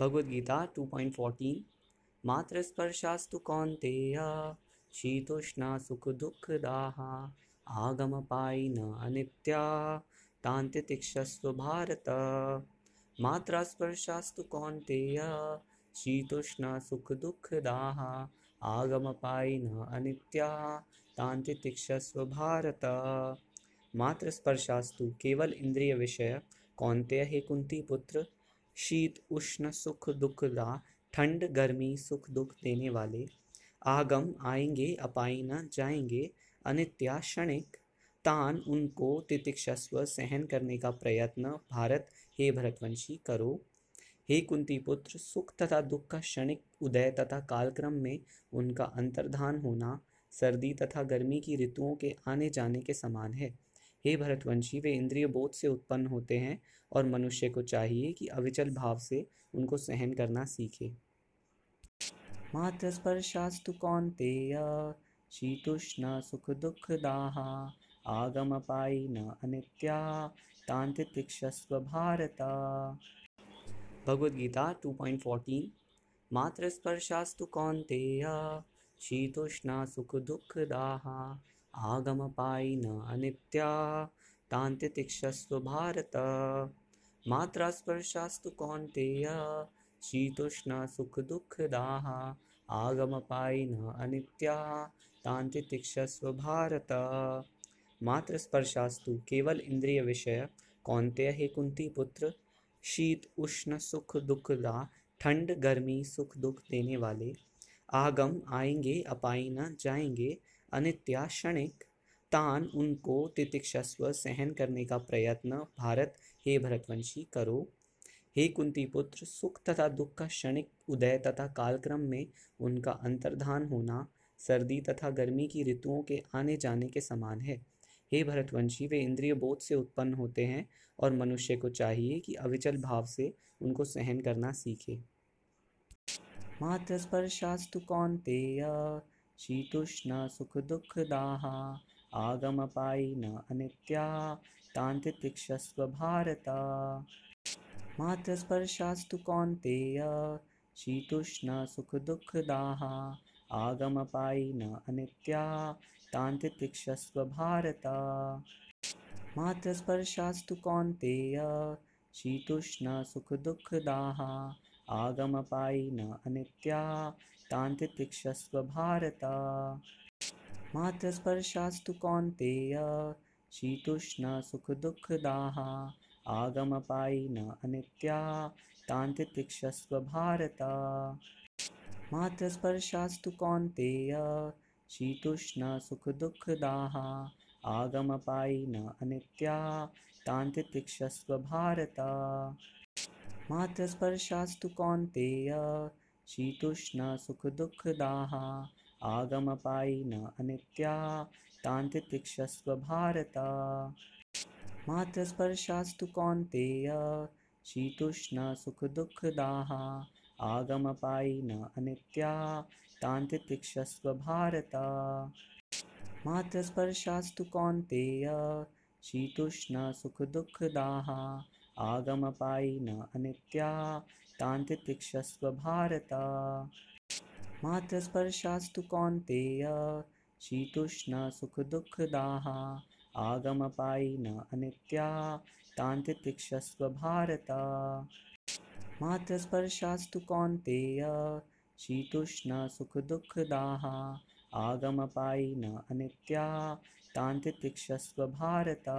भगवद्गीता 2.14 मात्र स्पर्शास्तु कौन्तेय, शीतोष्णा सुखदुःखदाः आगमपायिन अनित्या तान्तितिक्षस्व भारत मात्रा स्पर्शास्तु कौन्तेय, शीतोष्णा सुखदुःखदाः आगमपायिन अनित्या तान्तितिक्षस्व भारत मात्र स्पर्शास्तु केवल इंद्रिय विषय कौन्तेय हे कुंती पुत्र शीत, उष्ण, सुख दुखदा ठंड, गर्मी, सुख, दुख देने वाले। आगम आएँगे अपाई न जाएँगे। अनित्या क्षणिक, तान उनको तितिक्षस्व सहन करने का प्रयत्न। भारत, हे भरतवंशी, करो। हे कुंती पुत्र, सुख तथा दुख का क्षणिक उदय तथा कालक्रम में उनका अंतर्धान होना। सर्दी तथा गर्मी की ऋतुओं के आने जाने के समान है। हे भरतवंशी, वे इंद्रिय बोध से उत्पन्न होते हैं और मनुष्य को चाहिए कि अविचल भाव से उनको सहन करना सीखे। मात्र स्पर्शास्तु कौन्तेय, शीतुष्ण सुख दुख दाहा आगम पाई न अनित्या तांतिक्षस्व भारत। भगवद्गीता 2.14 मात्र स्पर्शास्तु कौन्तेय, शीतुष्ण सुख दुख दाहा आगमपायिन अनित्या तान्तितिक्षस्व भारत। मात्रा स्पर्शास्तु कौन्तेय, शीतोष्ण सुखदुःखदाः आगमपायिन अनित्या तान्तितिक्षस्व भारत। मात्र स्पर्शास्तु केवल इंद्रिय विषय, कौन्तेय हे कुंती पुत्र, शीत, उष्ण, सुख दुखदा ठंड, गर्मी, सुख, दुख देने वाले, आगम, आएँगे अपाई न अनित्या क्षणिक तान उनको तितिक्षस्व सहन करने का प्रयत्न, भारत, हे भरतवंशी, करो। हे कुंती पुत्र सुख तथा दुख का क्षणिक उदय तथा कालक्रम में उनका अंतर्धान होना, सर्दी तथा गर्मी की ऋतुओं के आने जाने के समान है। हे भरतवंशी, वे इंद्रिय बोध से उत्पन्न होते हैं और मनुष्य को चाहिए कि अविचल भाव से उनको सहन करना सीखे। मात्र स्पर्शास्तु कौन्तेय शीतुष्ण सुखदुःखदाः आगमपायिन अनित्या तान्तितिक्षस्व भारत। मात्र स्पर्शास्तु कौन्तेय, शीतुष्ण सुखदुःखदाः आगमपायिन अनित्या तान्तितिक्षस्व भारत। मात्र स्पर्शास्तु कौन्तेय, शीतुष्ण सुखदुःखदाः आगमपायिन अनित्या तान्तितिक्षस्व भारत। मात्र स्पर्शास्तु कौन्तेय, शीतुष्ण सुखदुःखदाः आगमपायिन अनित्या तान्तितिक्षस्व भारत। मात्र स्पर्शास्तु कौन्तेय, शीतुष्ण सुखदुःखदाः आगमपायिन अनित्या तान्तितिक्षस्व भारत। मात्र स्पर्शास्तु कौन्तेय शीतुष्ण सुखदुःखदाः आगमपायिन अनित्या तान्तितिक्षस्व भारत मात्र स्पर्शास्तु कौन्तेय शीतुष्ण सुखदुःखदाः आगमपायिन अनित्या तान्तितिक्षस्व भारत मात्र स्पर्शास्तु कौन्तेय शीतुष्ण सुखदुःखदाः आगमपायि अनित्या तान्त्रतिक्षस्व भारता। मातृस्पर्शास्तु कौन्तेयः शीतूष्ण सुखदुःखदाः। आगमपायि अनित्या तान्त्यतिक्ष्स्व भारता। मातृस्पर्शास्तु कौन्तेयः शीतूष्ण सुखदुःखदाः। आगमपायि न अनित्या तान्त्रतिक्षस्व भारता।